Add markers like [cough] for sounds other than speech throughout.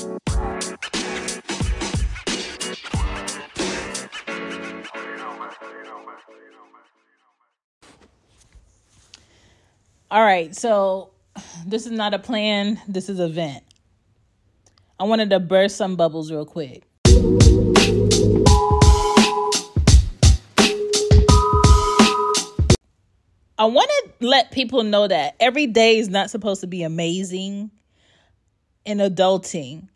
All right, so this is not a plan, this is a vent. I wanted to burst some bubbles real quick. I want to let people know that every day is not supposed to be amazing in adulting.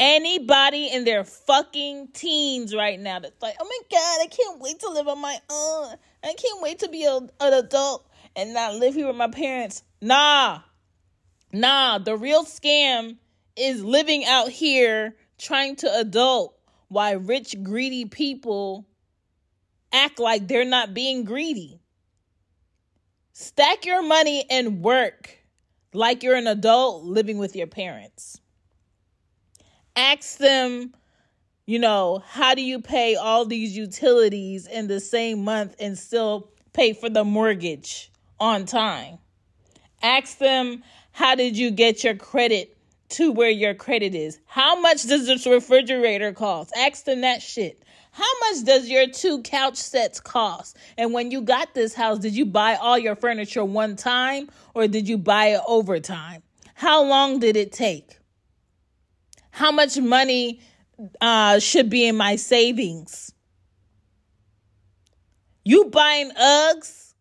Anybody in their fucking teens right now that's like, oh my God, I can't wait to live on my own. I can't wait to be a, an adult and not live here with my parents. Nah, nah, the real scam is living out here trying to adult why rich, greedy people act like they're not being greedy. Stack your money and work like you're an adult living with your parents. Ask them, you know, how do you pay all these utilities in the same month and still pay for the mortgage on time? Ask them, how did you get your credit to where your credit is? How much does this refrigerator cost? Ask them that shit. How much does your two couch sets cost? And when you got this house, did you buy all your furniture one time or did you buy it over time? How long did it take? How much money uh, should be in my savings? You buying Uggs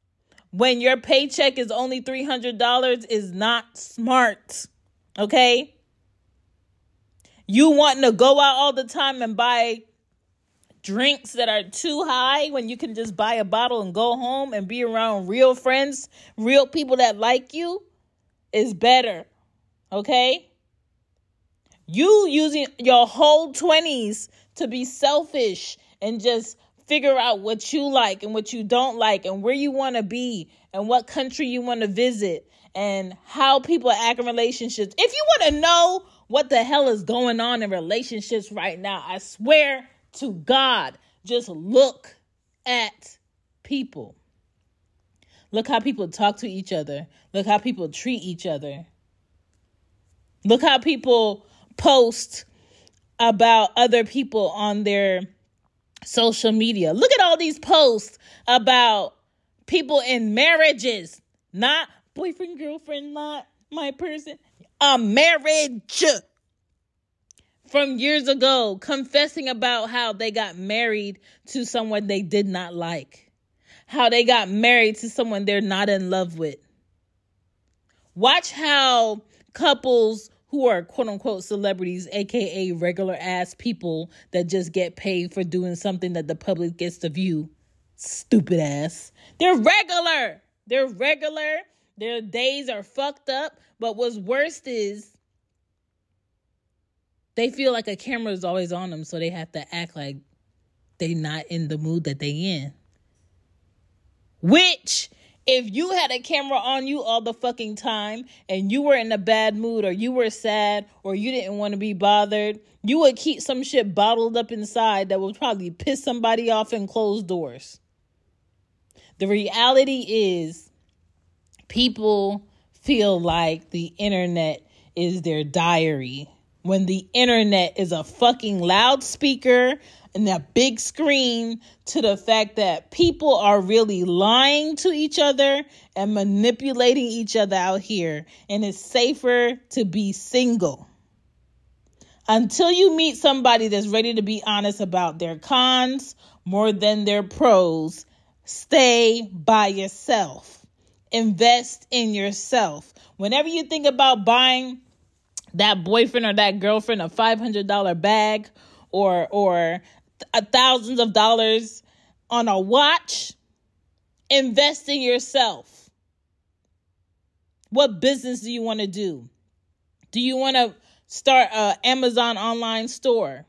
when your paycheck is only $300 is not smart. Okay? You wanting to go out all the time and buy drinks that are too high when you can just buy a bottle and go home and be around real friends, real people that like you is better. Okay? You using your whole 20s to be selfish and just figure out what you like and what you don't like and where you want to be and what country you want to visit and how people act in relationships. If you want to know what the hell is going on in relationships right now, I swear to God. Just look at people. Look how people talk to each other. Look how people treat each other. Look how people post about other people on their social media. Look at all these posts about people in marriages, not boyfriend, girlfriend, not my person, a marriage from years ago confessing about how they got married to someone they did not like, how they got married to someone they're not in love with. Watch how couples who are quote unquote celebrities, aka regular ass people that just get paid for doing something that the public gets to view, stupid ass. They're regular. They're regular. Their days are fucked up. But what's worst is they feel like a camera is always on them, so they have to act like they not in the mood that they in. Which, if you had a camera on you all the fucking time and you were in a bad mood or you were sad or you didn't want to be bothered, you would keep some shit bottled up inside that would probably piss somebody off and close doors. The reality is, people feel like the internet is their diary. When the internet is a fucking loudspeaker and that big screen to the fact that people are really lying to each other and manipulating each other out here and it's safer to be single. Until you meet somebody that's ready to be honest about their cons more than their pros stay by yourself invest in yourself. Whenever you think about buying that boyfriend or that girlfriend a $500 bag or or thousands of dollars on a watch invest in yourself. What business do you want to do? Do you want to start a amazon online store?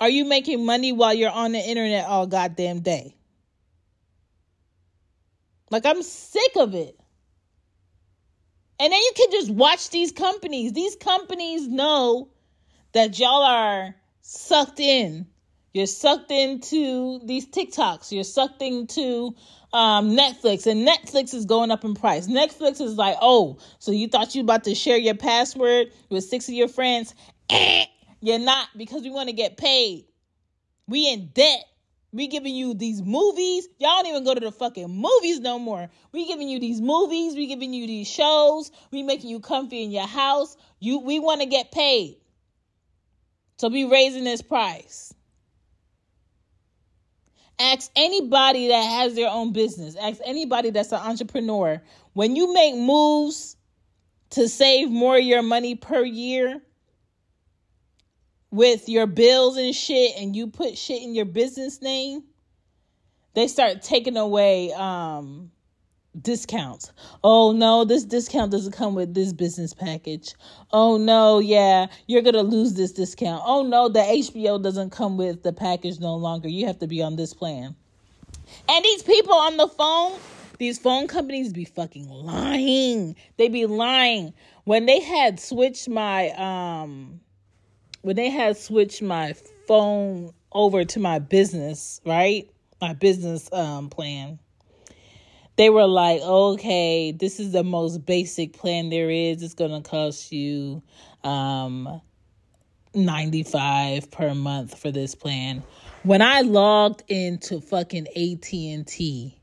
Are you making money while you're on the internet all goddamn day like i'm sick of it and then you can just watch these companies. These companies know that y'all are sucked in. You're sucked into these TikToks. You're sucked into um, Netflix, and Netflix is going up in price. Netflix is like, oh, so you thought you about to share your password with six of your friends? Eh, you're not because we want to get paid. We in debt. We giving you these movies. Y'all don't even go to the fucking movies no more. We giving you these movies. We giving you these shows. We making you comfy in your house. You we want to get paid. So be raising this price. Ask anybody that has their own business. Ask anybody that's an entrepreneur. When you make moves to save more of your money per year, with your bills and shit and you put shit in your business name, they start taking away um discounts. Oh no, this discount doesn't come with this business package. Oh no, yeah, you're going to lose this discount. Oh no, the HBO doesn't come with the package no longer. You have to be on this plan. And these people on the phone, these phone companies be fucking lying. They be lying. When they had switched my um when they had switched my phone over to my business, right? My business um plan. They were like, okay, this is the most basic plan there is. It's gonna cost you um 95 per month for this plan. When I logged into fucking AT&T,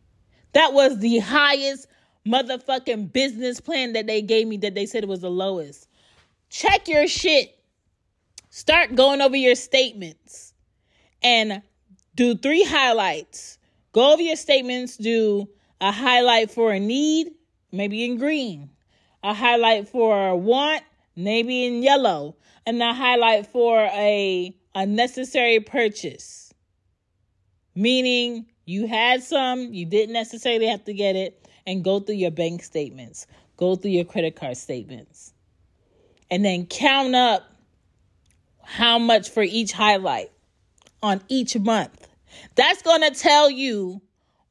that was the highest motherfucking business plan that they gave me that they said it was the lowest. Check your shit. Start going over your statements and do three highlights. Go over your statements, do a highlight for a need, maybe in green, a highlight for a want, maybe in yellow, and a highlight for a unnecessary purchase. Meaning you had some, you didn't necessarily have to get it, and go through your bank statements, go through your credit card statements, and then count up how much for each highlight on each month. That's going to tell you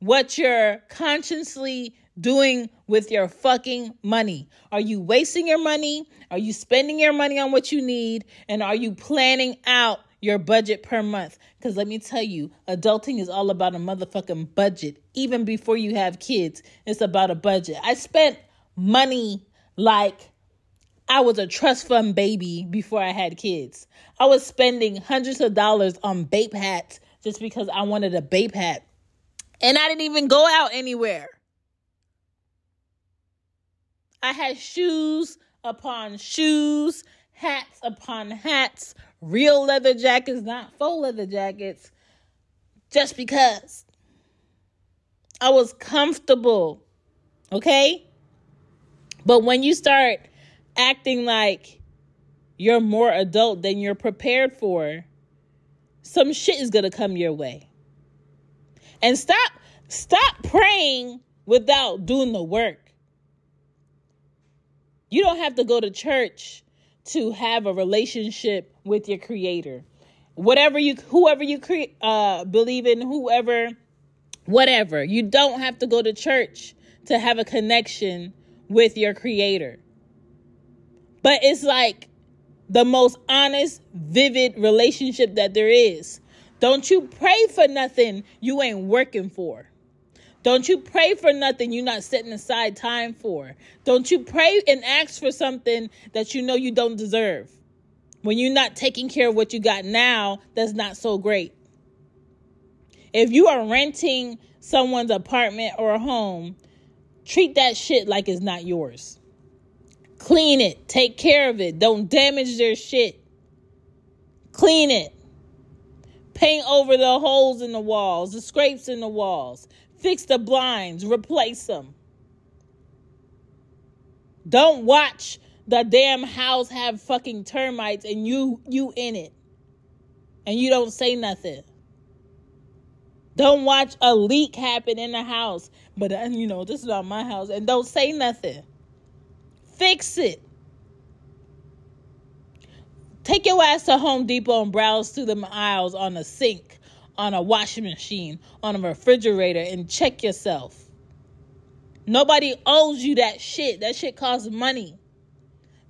what you're consciously doing with your fucking money. Are you wasting your money? Are you spending your money on what you need? And are you planning out your budget per month? Because let me tell you, adulting is all about a motherfucking budget. Even before you have kids, it's about a budget. I spent money like I was a trust fund baby before I had kids. I was spending hundreds of dollars on Bape hats just because I wanted a Bape hat. And I didn't even go out anywhere. I had shoes upon shoes, hats upon hats, real leather jackets, not faux leather jackets, just because I was comfortable. Okay? But when you start acting like you're more adult than you're prepared for, some shit is going to come your way. And stop stop praying without doing the work. You don't have to go to church to have a relationship with your creator. Whatever you whoever you cre- uh believe in, whoever whatever. You don't have to go to church to have a connection with your creator. But it's like the most honest, vivid relationship that there is. Don't you pray for nothing you ain't working for. Don't you pray for nothing you're not setting aside time for. Don't you pray and ask for something that you know you don't deserve. When you're not taking care of what you got now, that's not so great. If you are renting someone's apartment or a home, treat that shit like it's not yours. Clean it. Take care of it. Don't damage their shit. Clean it. Paint over the holes in the walls, the scrapes in the walls. Fix the blinds. Replace them. Don't watch the damn house have fucking termites and you you in it. And you don't say nothing. Don't watch a leak happen in the house, but uh, you know, this is not my house and don't say nothing. Fix it. Take your ass to Home Depot and browse through the aisles on a sink, on a washing machine, on a refrigerator, and check yourself. Nobody owes you that shit. That shit costs money.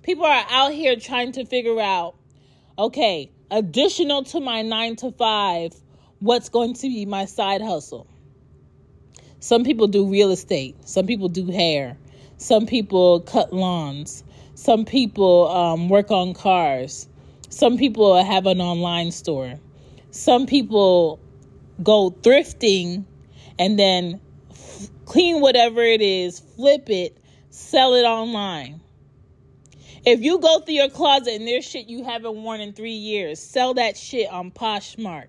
People are out here trying to figure out okay, additional to my nine to five, what's going to be my side hustle? Some people do real estate, some people do hair, some people cut lawns. Some people um, work on cars. Some people have an online store. Some people go thrifting and then f- clean whatever it is, flip it, sell it online. If you go through your closet and there's shit you haven't worn in three years, sell that shit on Poshmark.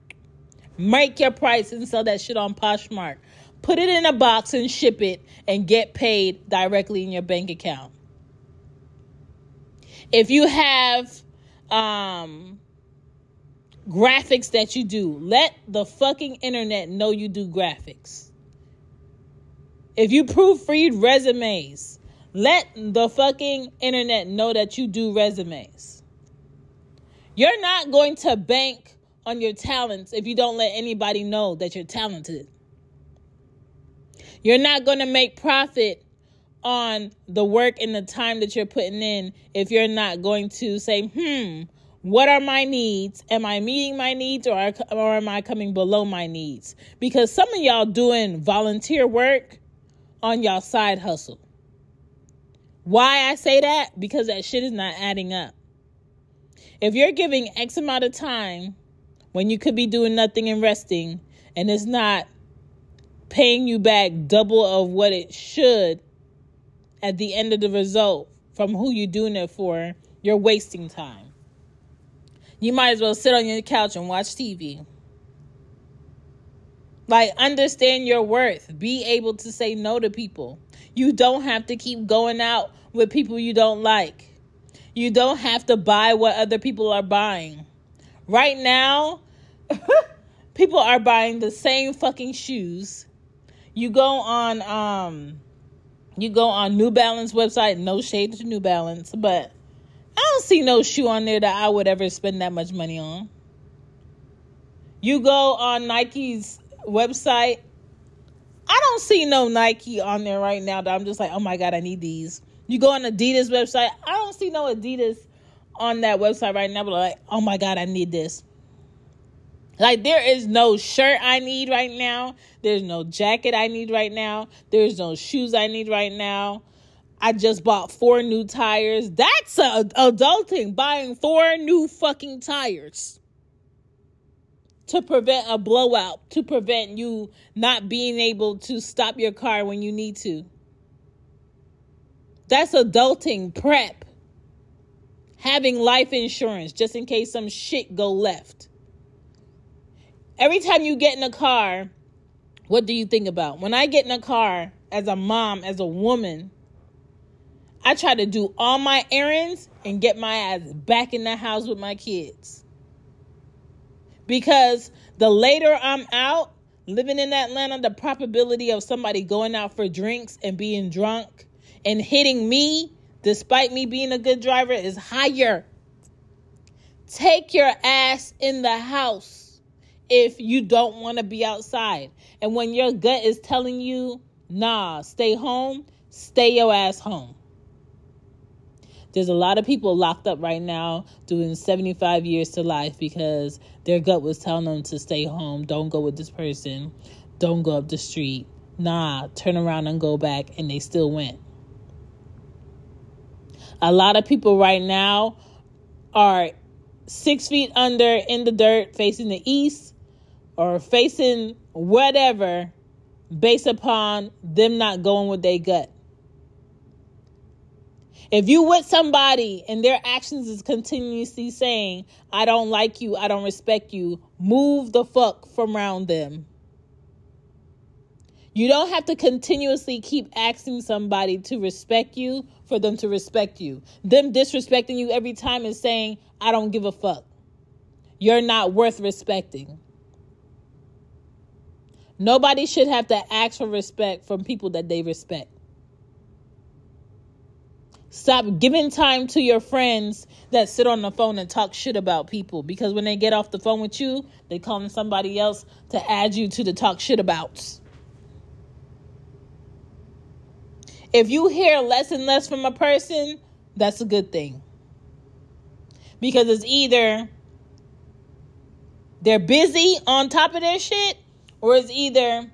Make your price and sell that shit on Poshmark. Put it in a box and ship it and get paid directly in your bank account. If you have um graphics that you do. Let the fucking internet know you do graphics. If you proofread resumes, let the fucking internet know that you do resumes. You're not going to bank on your talents if you don't let anybody know that you're talented. You're not going to make profit on the work and the time that you're putting in if you're not going to say, hmm, what are my needs? Am I meeting my needs or, or am I coming below my needs? Because some of y'all doing volunteer work on y'all side hustle. Why I say that? Because that shit is not adding up. If you're giving X amount of time when you could be doing nothing and resting, and it's not paying you back double of what it should at the end of the result from who you're doing it for, you're wasting time. You might as well sit on your couch and watch TV. Like, understand your worth. Be able to say no to people. You don't have to keep going out with people you don't like. You don't have to buy what other people are buying. Right now, [laughs] people are buying the same fucking shoes. You go on um you go on New Balance website, no shade to New Balance, but I don't see no shoe on there that I would ever spend that much money on. You go on Nike's website, I don't see no Nike on there right now that I'm just like, oh my God, I need these. You go on Adidas website, I don't see no Adidas on that website right now, but like, oh my God, I need this. Like, there is no shirt I need right now. There's no jacket I need right now. There's no shoes I need right now. I just bought four new tires. That's a, adulting, buying four new fucking tires to prevent a blowout, to prevent you not being able to stop your car when you need to. That's adulting prep. Having life insurance just in case some shit go left. Every time you get in a car, what do you think about? When I get in a car as a mom, as a woman, I try to do all my errands and get my ass back in the house with my kids. Because the later I'm out living in Atlanta, the probability of somebody going out for drinks and being drunk and hitting me, despite me being a good driver, is higher. Take your ass in the house if you don't want to be outside. And when your gut is telling you, nah, stay home, stay your ass home. There's a lot of people locked up right now doing 75 years to life because their gut was telling them to stay home, don't go with this person, don't go up the street. Nah, turn around and go back, and they still went. A lot of people right now are six feet under in the dirt facing the east or facing whatever based upon them not going with their gut. If you with somebody and their actions is continuously saying, I don't like you, I don't respect you, move the fuck from around them. You don't have to continuously keep asking somebody to respect you for them to respect you. Them disrespecting you every time is saying, I don't give a fuck. You're not worth respecting. Nobody should have to ask for respect from people that they respect. Stop giving time to your friends that sit on the phone and talk shit about people because when they get off the phone with you, they calling somebody else to add you to the talk shit abouts. If you hear less and less from a person, that's a good thing. Because it's either they're busy on top of their shit, or it's either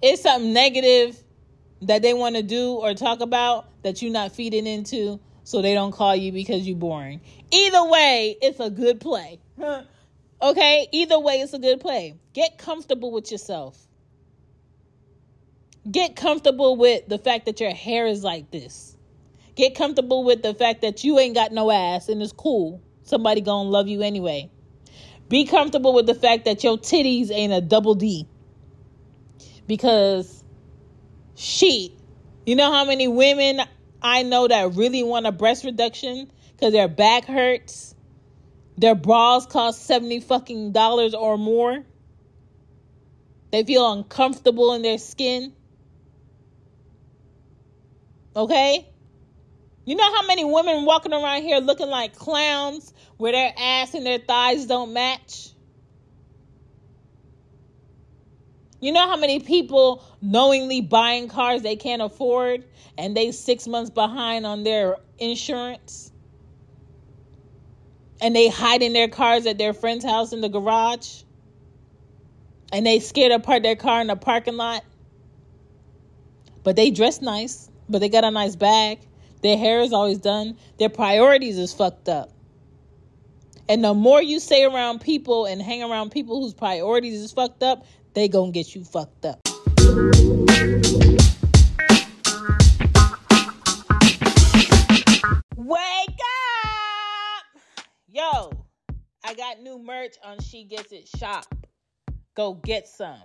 it's something negative that they want to do or talk about that you're not feeding into so they don't call you because you're boring. Either way, it's a good play. [laughs] okay? Either way, it's a good play. Get comfortable with yourself. Get comfortable with the fact that your hair is like this. Get comfortable with the fact that you ain't got no ass and it's cool. Somebody gonna love you anyway. Be comfortable with the fact that your titties ain't a double D. Because she, you know how many women I know that really want a breast reduction because their back hurts. Their bras cost 70 fucking dollars or more. They feel uncomfortable in their skin. Okay? You know how many women walking around here looking like clowns where their ass and their thighs don't match? You know how many people knowingly buying cars they can't afford and they 6 months behind on their insurance? And they hide in their cars at their friend's house in the garage? And they scared to park their car in the parking lot? But they dress nice, but they got a nice bag. Their hair is always done. Their priorities is fucked up. And the more you stay around people and hang around people whose priorities is fucked up, they gonna get you fucked up. Wake up! Yo, I got new merch on She Gets It Shop. Go get some.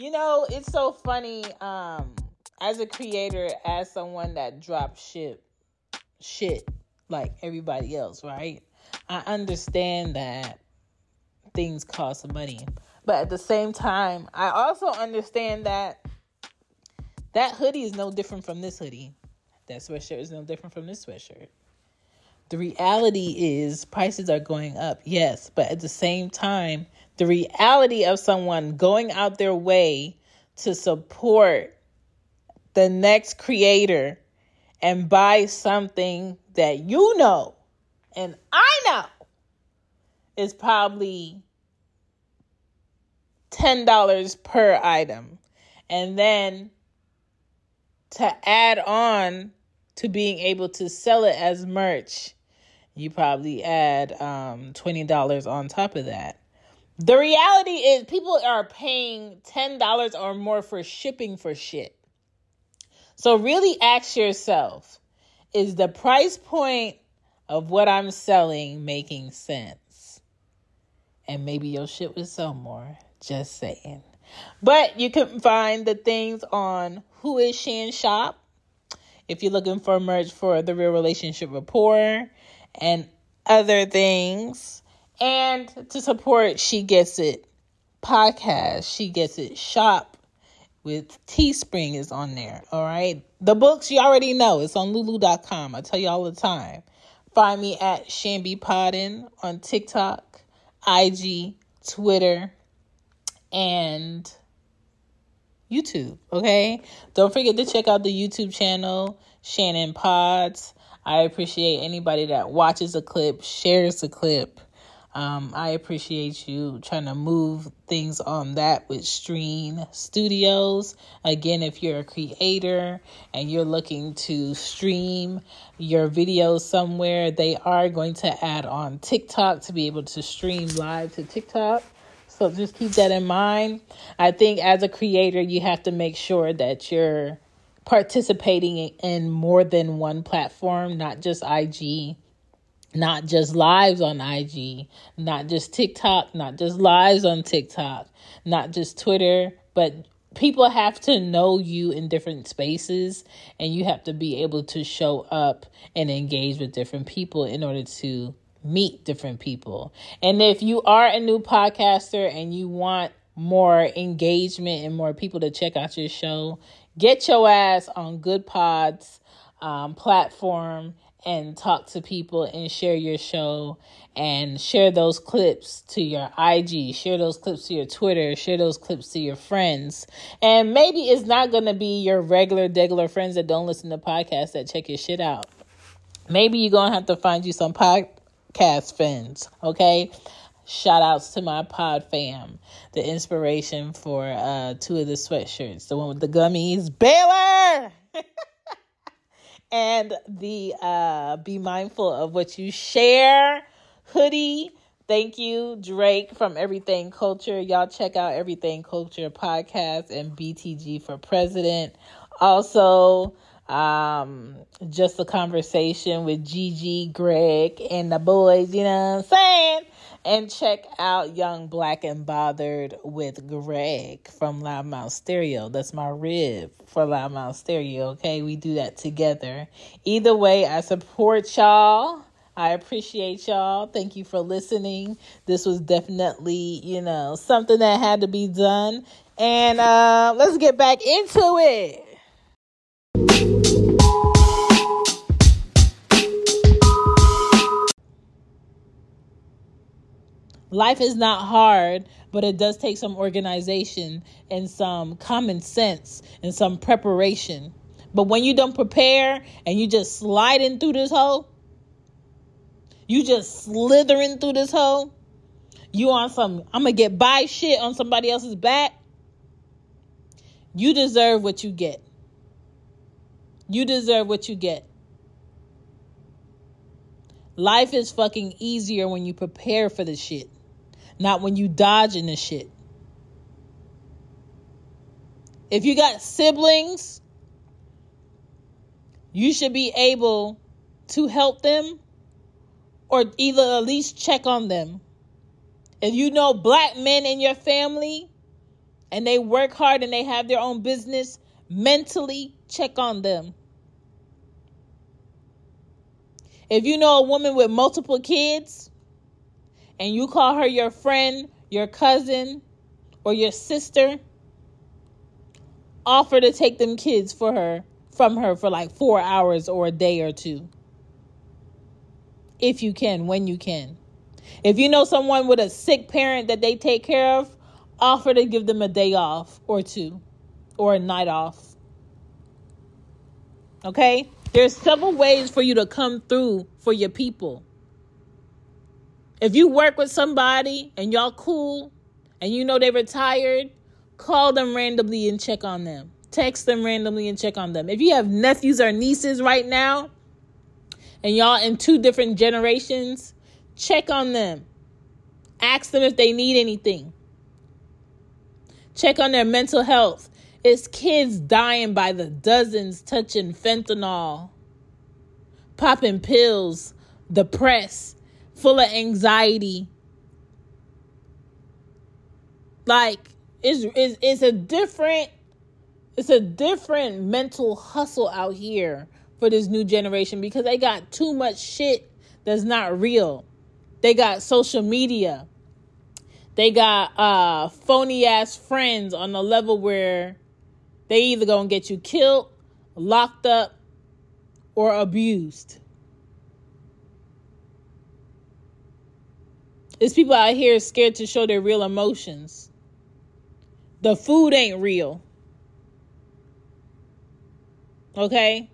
You know, it's so funny. Um, as a creator, as someone that drops shit, shit like everybody else, right? I understand that things cost money. But at the same time, I also understand that that hoodie is no different from this hoodie. That sweatshirt is no different from this sweatshirt. The reality is prices are going up, yes, but at the same time, the reality of someone going out their way to support the next creator and buy something that you know and I know is probably $10 per item. And then to add on to being able to sell it as merch, you probably add um, $20 on top of that. The reality is, people are paying $10 or more for shipping for shit. So, really ask yourself is the price point of what I'm selling making sense? And maybe your shit would sell more. Just saying. But you can find the things on Who Is She in Shop if you're looking for merch for the Real Relationship Rapport and other things. And to support She Gets It podcast, She Gets It shop with Teespring is on there. All right. The books you already know. It's on lulu.com. I tell you all the time. Find me at Shambi Podden on TikTok, IG, Twitter, and YouTube. Okay. Don't forget to check out the YouTube channel, Shannon Pods. I appreciate anybody that watches a clip, shares a clip. Um, I appreciate you trying to move things on that with Stream Studios. Again, if you're a creator and you're looking to stream your videos somewhere, they are going to add on TikTok to be able to stream live to TikTok. So just keep that in mind. I think as a creator, you have to make sure that you're participating in more than one platform, not just IG, not just lives on IG, not just TikTok, not just lives on TikTok, not just Twitter, but people have to know you in different spaces and you have to be able to show up and engage with different people in order to meet different people. And if you are a new podcaster and you want more engagement and more people to check out your show, get your ass on Goodpods um, platform and talk to people and share your show and share those clips to your IG, share those clips to your Twitter, share those clips to your friends. And maybe it's not going to be your regular, degular friends that don't listen to podcasts that check your shit out. Maybe you're going to have to find you some podcast fans. Okay. Shout outs to my pod fam, the inspiration for uh, two of the sweatshirts, the one with the gummies, Baylor, [laughs] and the uh, Be Mindful of What You Share hoodie. Thank you, Drake from Everything Culture. Y'all check out Everything Culture podcast and BTG for President. Also, um, just a conversation with Gigi, Greg, and the boys, you know what I'm saying? And check out Young Black and Bothered with Greg from Loudmouth Stereo. That's my rib for Loudmouth Stereo, okay? We do that together. Either way, I support y'all. I appreciate y'all. Thank you for listening. This was definitely, you know, something that had to be done. And uh, let's get back into it. Life is not hard, but it does take some organization and some common sense and some preparation. But when you don't prepare and you just sliding through this hole, you just slithering through this hole. You on some I'm gonna get by shit on somebody else's back. You deserve what you get. You deserve what you get. Life is fucking easier when you prepare for the shit, not when you dodge in the shit. If you got siblings, you should be able to help them or either at least check on them. If you know black men in your family and they work hard and they have their own business, mentally check on them. If you know a woman with multiple kids and you call her your friend, your cousin, or your sister, offer to take them kids for her from her for like 4 hours or a day or two if you can, when you can. If you know someone with a sick parent that they take care of, offer to give them a day off or two or a night off. Okay? There's several ways for you to come through for your people. If you work with somebody and y'all cool and you know they retired, call them randomly and check on them. Text them randomly and check on them. If you have nephews or nieces right now, and y'all in two different generations, check on them. Ask them if they need anything. Check on their mental health. It's kids dying by the dozens touching fentanyl, popping pills, depressed, full of anxiety. Like it's, it's, it's a different it's a different mental hustle out here for this new generation because they got too much shit that's not real. They got social media. They got uh phony ass friends on the level where they either gonna get you killed, locked up, or abused. It's people out here scared to show their real emotions. The food ain't real. Okay?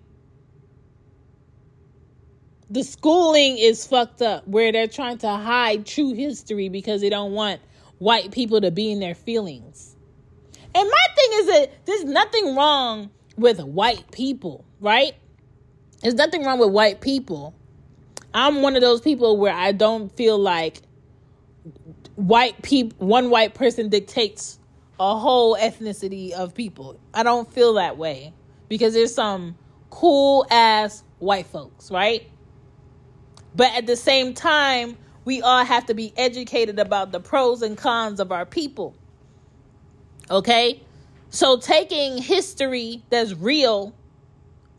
the schooling is fucked up where they're trying to hide true history because they don't want white people to be in their feelings. And my thing is that there's nothing wrong with white people, right? There's nothing wrong with white people. I'm one of those people where I don't feel like white people one white person dictates a whole ethnicity of people. I don't feel that way because there's some cool ass white folks, right? But at the same time, we all have to be educated about the pros and cons of our people. Okay? So taking history that's real,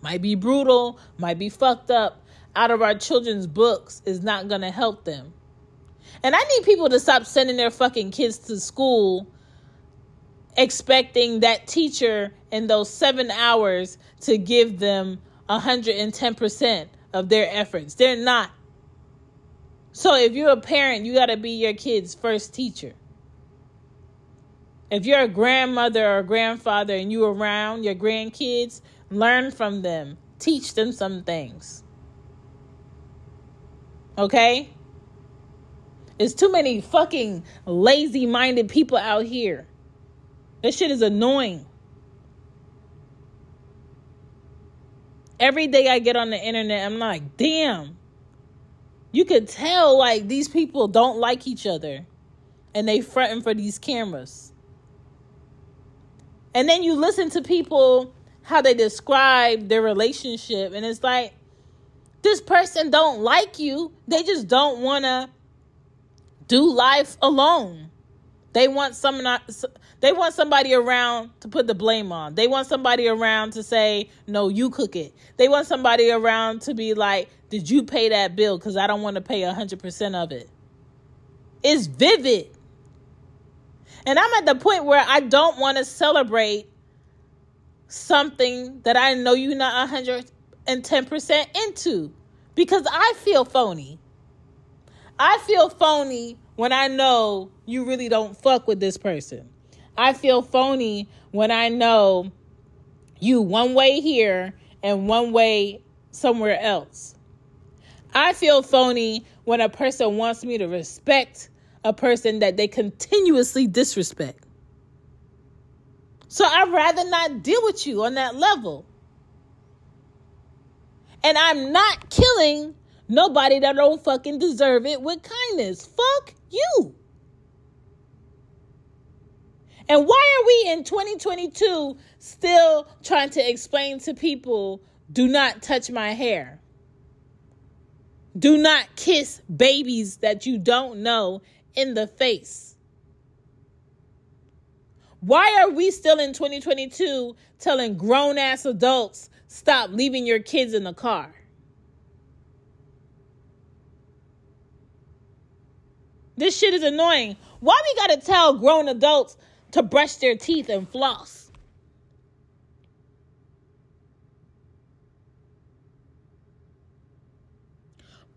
might be brutal, might be fucked up, out of our children's books is not going to help them. And I need people to stop sending their fucking kids to school expecting that teacher in those seven hours to give them 110% of their efforts. They're not. So if you're a parent, you got to be your kid's first teacher. If you're a grandmother or a grandfather and you're around your grandkids, learn from them. Teach them some things. Okay? There's too many fucking lazy minded people out here. This shit is annoying. every day I get on the internet, I'm like, damn. You could tell like these people don't like each other and they fronting for these cameras. And then you listen to people how they describe their relationship and it's like this person don't like you. They just don't want to do life alone. They want someone they want somebody around to put the blame on. They want somebody around to say, "No, you cook it." They want somebody around to be like, "Did you pay that bill cuz I don't want to pay 100% of it." It's vivid. And I'm at the point where I don't want to celebrate something that I know you're not 110% into because I feel phony. I feel phony when I know you really don't fuck with this person. I feel phony when I know you one way here and one way somewhere else. I feel phony when a person wants me to respect a person that they continuously disrespect. So I'd rather not deal with you on that level. And I'm not killing nobody that don't fucking deserve it with kindness. Fuck you. And why are we in 2022 still trying to explain to people do not touch my hair? Do not kiss babies that you don't know in the face. Why are we still in 2022 telling grown ass adults stop leaving your kids in the car? This shit is annoying. Why we gotta tell grown adults to brush their teeth and floss?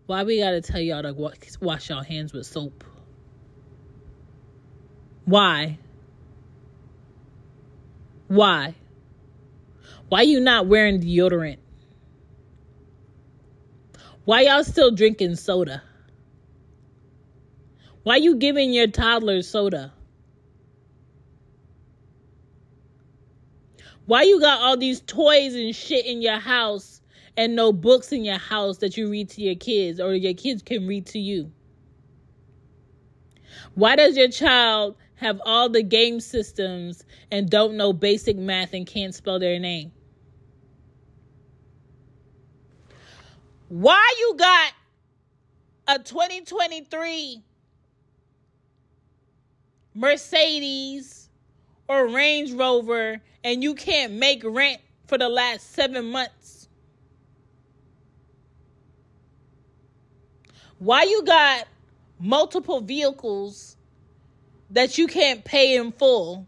Why we gotta tell y'all to wash your hands with soap? Why? Why? Why you not wearing deodorant? Why y'all still drinking soda? Why you giving your toddler soda? Why you got all these toys and shit in your house and no books in your house that you read to your kids or your kids can read to you? Why does your child have all the game systems and don't know basic math and can't spell their name? Why you got a 2023 Mercedes or Range Rover and you can't make rent for the last seven months? Why you got multiple vehicles that you can't pay in full.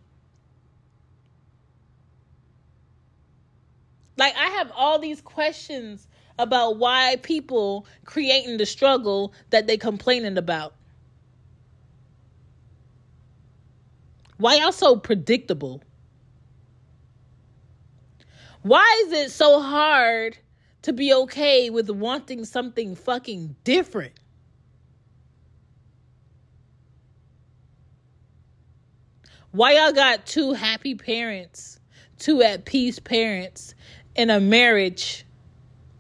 Like, I have all these questions about why people creating the struggle that they complaining about. Why y'all so predictable? Why is it so hard to be okay with wanting something fucking different? Why y'all got two happy parents, two at peace parents in a marriage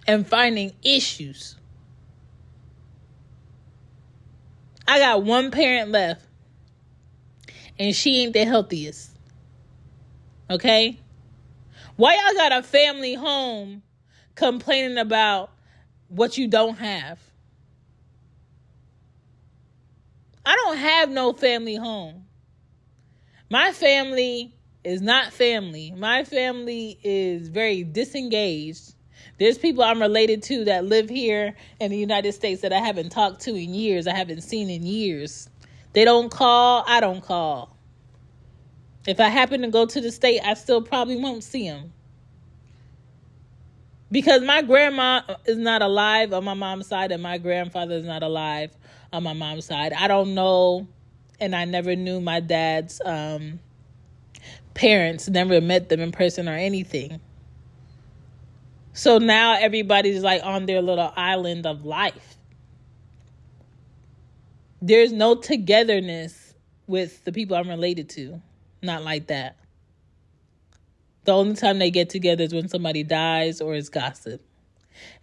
and finding issues? I got one parent left, and she ain't the healthiest. Okay? Why y'all got a family home complaining about what you don't have? I don't have no family home. My family is not family. My family is very disengaged. There's people I'm related to that live here in the United States that I haven't talked to in years, I haven't seen in years. They don't call, I don't call. If I happen to go to the state, I still probably won't see them. Because my grandma is not alive on my mom's side, and my grandfather is not alive on my mom's side. I don't know and I never knew my dad's um, parents, never met them in person or anything. So now everybody's like on their little island of life. There's no togetherness with the people I'm related to. Not like that. The only time they get together is when somebody dies or is gossip.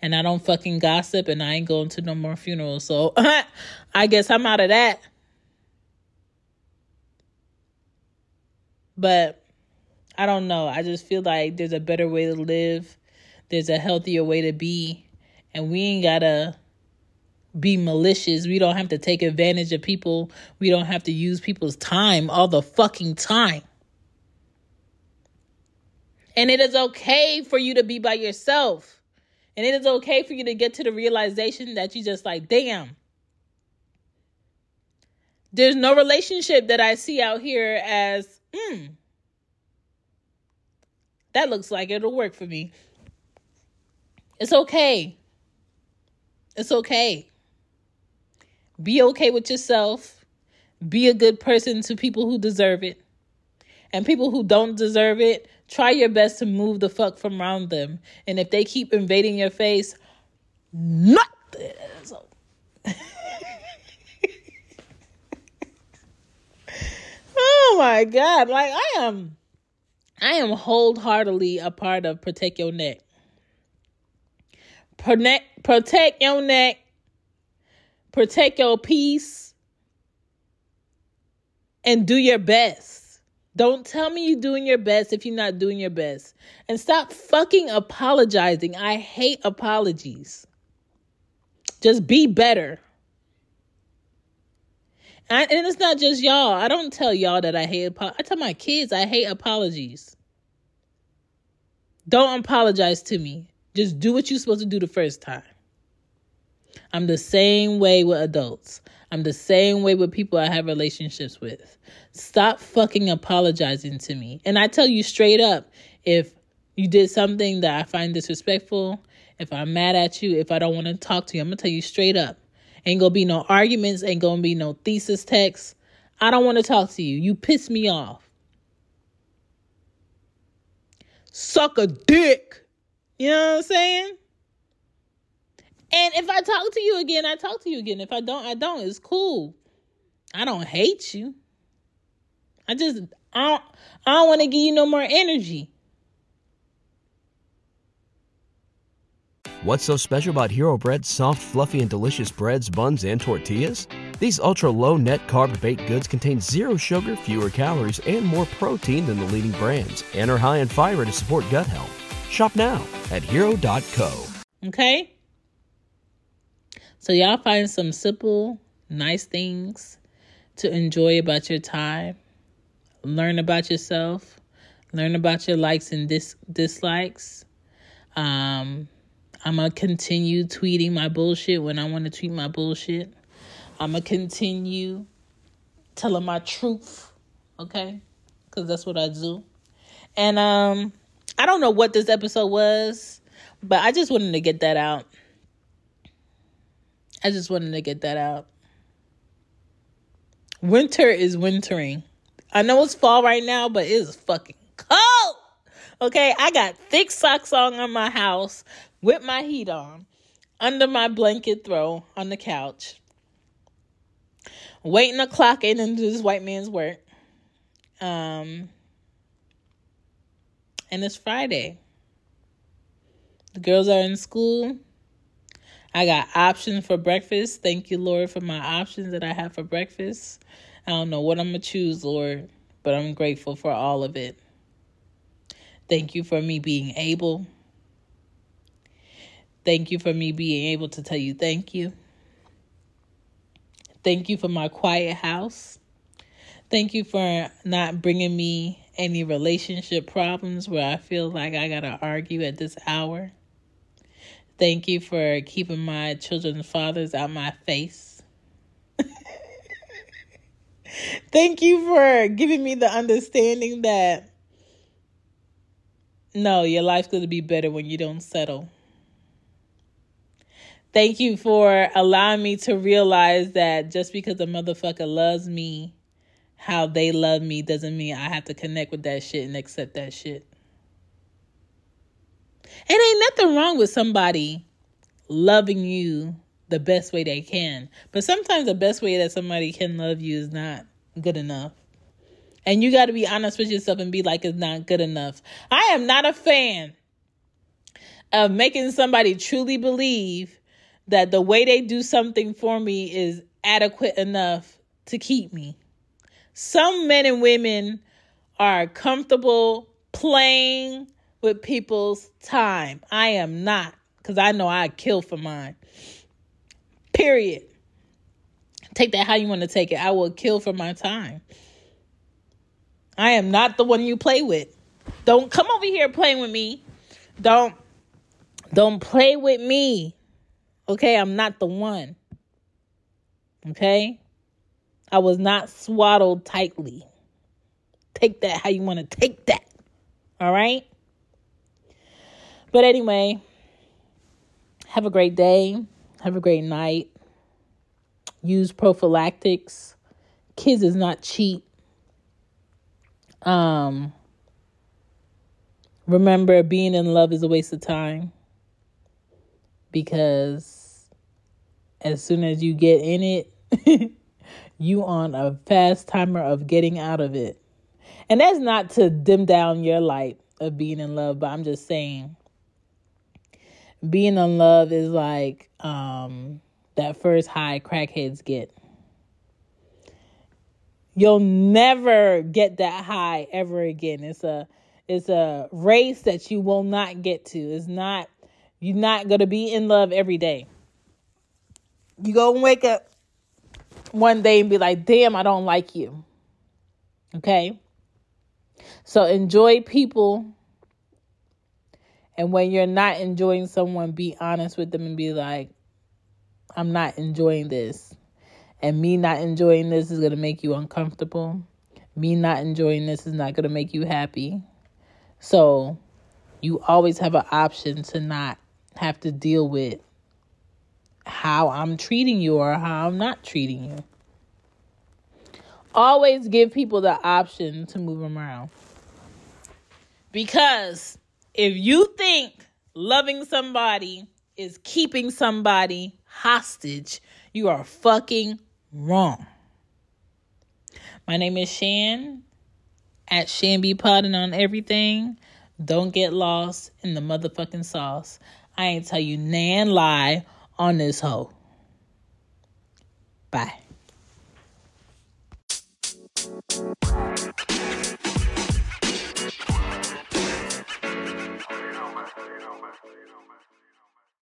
And I don't fucking gossip and I ain't going to no more funerals. So [laughs] I guess I'm out of that. But I don't know. I just feel like there's a better way to live. There's a healthier way to be. And we ain't gotta be malicious. We don't have to take advantage of people. We don't have to use people's time all the fucking time. And it is okay for you to be by yourself. And it is okay for you to get to the realization that you just like, damn. There's no relationship that I see out here as, hmm, that looks like it'll work for me. It's okay. It's okay. Be okay with yourself. Be a good person to people who deserve it. And people who don't deserve it, try your best to move the fuck from around them. And if they keep invading your face, not [laughs] oh my god, like I am I am wholeheartedly a part of protect your neck. Protect protect your neck protect your peace, and do your best. Don't tell me you're doing your best if you're not doing your best. And stop fucking apologizing. I hate apologies. Just be better. And it's not just y'all. I don't tell y'all that I hate. I tell my kids I hate apologies. Don't apologize to me. Just do what you're supposed to do the first time. I'm the same way with adults. I'm the same way with people I have relationships with. Stop fucking apologizing to me. And I tell you straight up if you did something that I find disrespectful, if I'm mad at you, if I don't want to talk to you, I'm going to tell you straight up. Ain't going to be no arguments, ain't going to be no thesis text. I don't want to talk to you. You piss me off. Suck a dick. You know what I'm saying? And if I talk to you again, I talk to you again. If I don't, I don't. It's cool. I don't hate you. I just I don't I don't want to give you no more energy. What's so special about Hero Bread's soft, fluffy, and delicious breads, buns, and tortillas? These ultra low net carb baked goods contain zero sugar, fewer calories, and more protein than the leading brands, and are high in fiber to support gut health. Shop now at hero.co. Okay? So y'all find some simple, nice things to enjoy about your time. Learn about yourself. Learn about your likes and dis- dislikes. Um, I'm gonna continue tweeting my bullshit when I want to tweet my bullshit. I'm gonna continue telling my truth, okay? Because that's what I do. And um, I don't know what this episode was, but I just wanted to get that out. I just wanted to get that out. Winter is wintering. I know it's fall right now, but it is fucking cold. Okay, I got thick socks on on my house with my heat on, under my blanket throw on the couch, waiting to clock in and do this white man's work. Um, and it's Friday. The girls are in school. I got options for breakfast. Thank you, Lord, for my options that I have for breakfast. I don't know what I'm going to choose, Lord, but I'm grateful for all of it. Thank you for me being able. Thank you for me being able to tell you thank you. Thank you for my quiet house. Thank you for not bringing me any relationship problems where I feel like I got to argue at this hour. Thank you for keeping my children's fathers out my face. [laughs] Thank you for giving me the understanding that no, your life's going to be better when you don't settle. Thank you for allowing me to realize that just because a motherfucker loves me how they love me doesn't mean I have to connect with that shit and accept that shit. And ain't nothing wrong with somebody loving you the best way they can. But sometimes the best way that somebody can love you is not good enough. And you got to be honest with yourself and be like, it's not good enough. I am not a fan of making somebody truly believe that the way they do something for me is adequate enough to keep me. Some men and women are comfortable playing with people's time. I am not, because I know I kill for mine. Period. Take that how you want to take it. I will kill for my time. I am not the one you play with. Don't come over here playing with me. Don't don't play with me. Okay, I'm not the one. Okay? I was not swaddled tightly. Take that how you want to take that. All right? But anyway, have a great day. Have a great night. Use prophylactics. Kids is not cheap. Um remember being in love is a waste of time because as soon as you get in it, [laughs] you on a fast timer of getting out of it. And that's not to dim down your light of being in love, but I'm just saying being in love is like um that first high crackheads get. You'll never get that high ever again. It's a it's a race that you will not get to. It's not you're not going to be in love every day. You go and wake up one day and be like, damn, I don't like you. Okay? So enjoy people. And when you're not enjoying someone, be honest with them and be like, I'm not enjoying this. And me not enjoying this is going to make you uncomfortable. Me not enjoying this is not going to make you happy. So you always have an option to not have to deal with how I'm treating you or how I'm not treating you. Always give people the option to move them around. Because if you think loving somebody is keeping somebody hostage, you are fucking wrong. My name is Shan at Shan B Podding on everything. Don't get lost in the motherfucking sauce. I ain't tell you nan lie on this hoe. Bye.